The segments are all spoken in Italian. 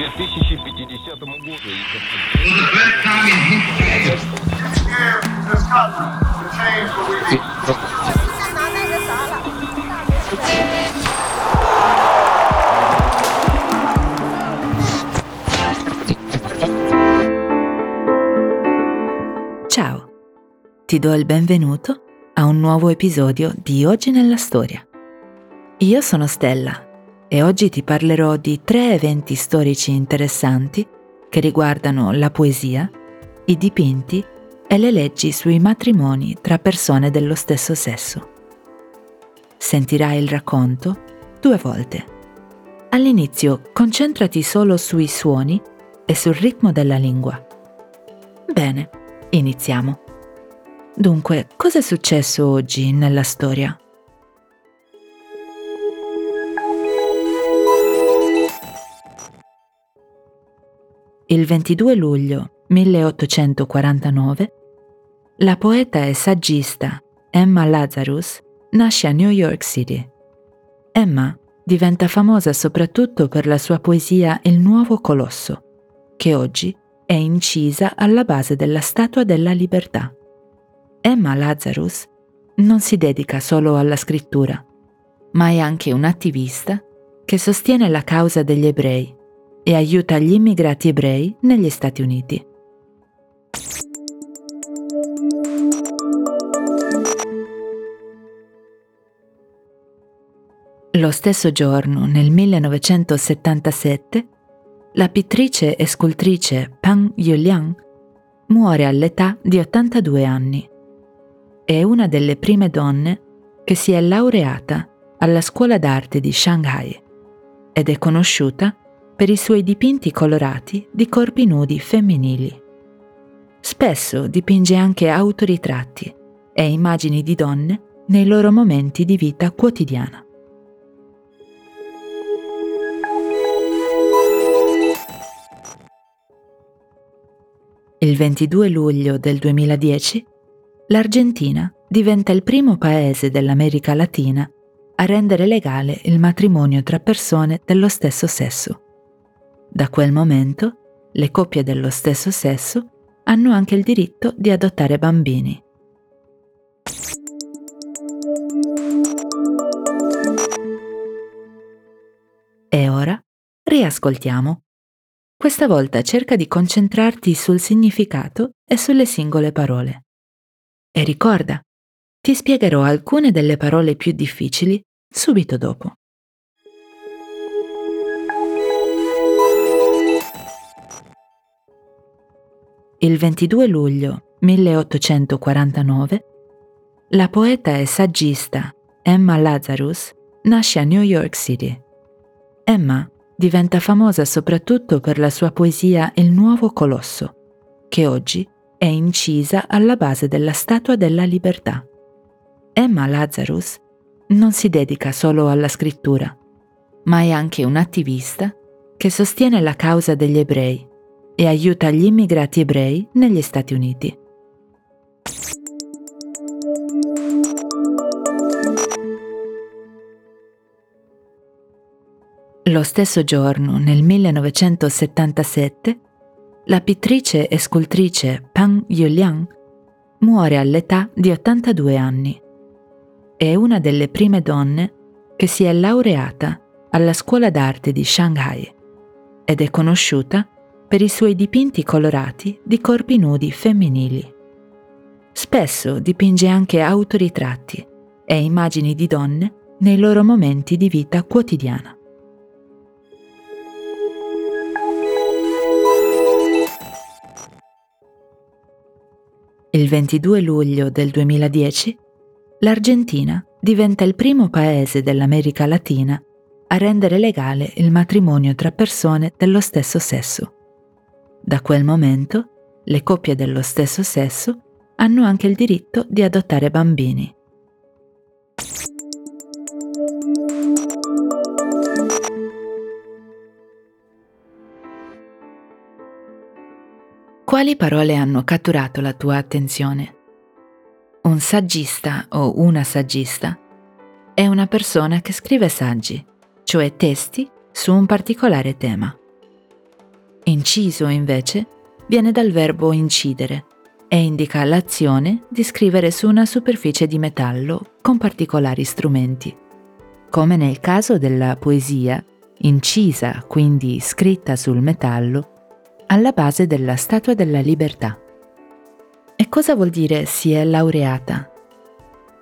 2050 году. Ciao, ti do il benvenuto a un nuovo episodio di Oggi nella Storia. Io sono Stella e oggi ti parlerò di tre eventi storici interessanti che riguardano la poesia, i dipinti e le leggi sui matrimoni tra persone dello stesso sesso. Sentirai il racconto due volte. All'inizio concentrati solo sui suoni e sul ritmo della lingua. Bene, iniziamo. Dunque, cosa è successo oggi nella storia? Il 22 luglio 1849, la poeta e saggista Emma Lazarus nasce a New York City. Emma diventa famosa soprattutto per la sua poesia Il nuovo colosso, che oggi è incisa alla base della Statua della Libertà. Emma Lazarus non si dedica solo alla scrittura, ma è anche un'attivista che sostiene la causa degli ebrei e aiuta gli immigrati ebrei negli Stati Uniti. Lo stesso giorno, nel 1977, la pittrice e scultrice Pang Yuliang muore all'età di 82 anni. È una delle prime donne che si è laureata alla scuola d'arte di Shanghai ed è conosciuta per i suoi dipinti colorati di corpi nudi femminili. Spesso dipinge anche autoritratti e immagini di donne nei loro momenti di vita quotidiana. Il 22 luglio del 2010 l'Argentina diventa il primo paese dell'America Latina a rendere legale il matrimonio tra persone dello stesso sesso. Da quel momento, le coppie dello stesso sesso hanno anche il diritto di adottare bambini. E ora riascoltiamo. Questa volta cerca di concentrarti sul significato e sulle singole parole. E ricorda, ti spiegherò alcune delle parole più difficili subito dopo. Il 22 luglio 1849, la poeta e saggista Emma Lazarus nasce a New York City. Emma diventa famosa soprattutto per la sua poesia Il nuovo colosso, che oggi è incisa alla base della Statua della Libertà. Emma Lazarus non si dedica solo alla scrittura, ma è anche un'attivista che sostiene la causa degli ebrei e aiuta gli immigrati ebrei negli Stati Uniti. Lo stesso giorno, nel 1977, la pittrice e scultrice Pang Yuliang muore all'età di 82 anni. È una delle prime donne che si è laureata alla scuola d'arte di Shanghai ed è conosciuta per i suoi dipinti colorati di corpi nudi femminili. Spesso dipinge anche autoritratti e immagini di donne nei loro momenti di vita quotidiana. Il 22 luglio del 2010 l'Argentina diventa il primo paese dell'America Latina a rendere legale il matrimonio tra persone dello stesso sesso. Da quel momento, le coppie dello stesso sesso hanno anche il diritto di adottare bambini. Quali parole hanno catturato la tua attenzione? Un saggista o una saggista è una persona che scrive saggi, cioè testi su un particolare tema. Inciso, invece, viene dal verbo incidere e indica l'azione di scrivere su una superficie di metallo con particolari strumenti. Come nel caso della poesia, incisa, quindi scritta sul metallo, alla base della Statua della Libertà. E cosa vuol dire si è laureata?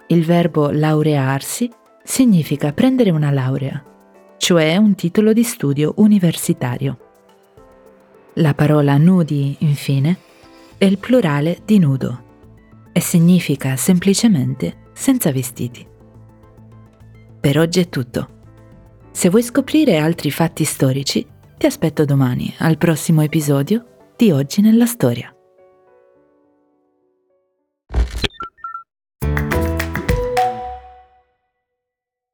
Il verbo laurearsi significa prendere una laurea, cioè un titolo di studio universitario. La parola nudi, infine, è il plurale di nudo e significa semplicemente senza vestiti. Per oggi è tutto. Se vuoi scoprire altri fatti storici, ti aspetto domani al prossimo episodio di Oggi nella Storia.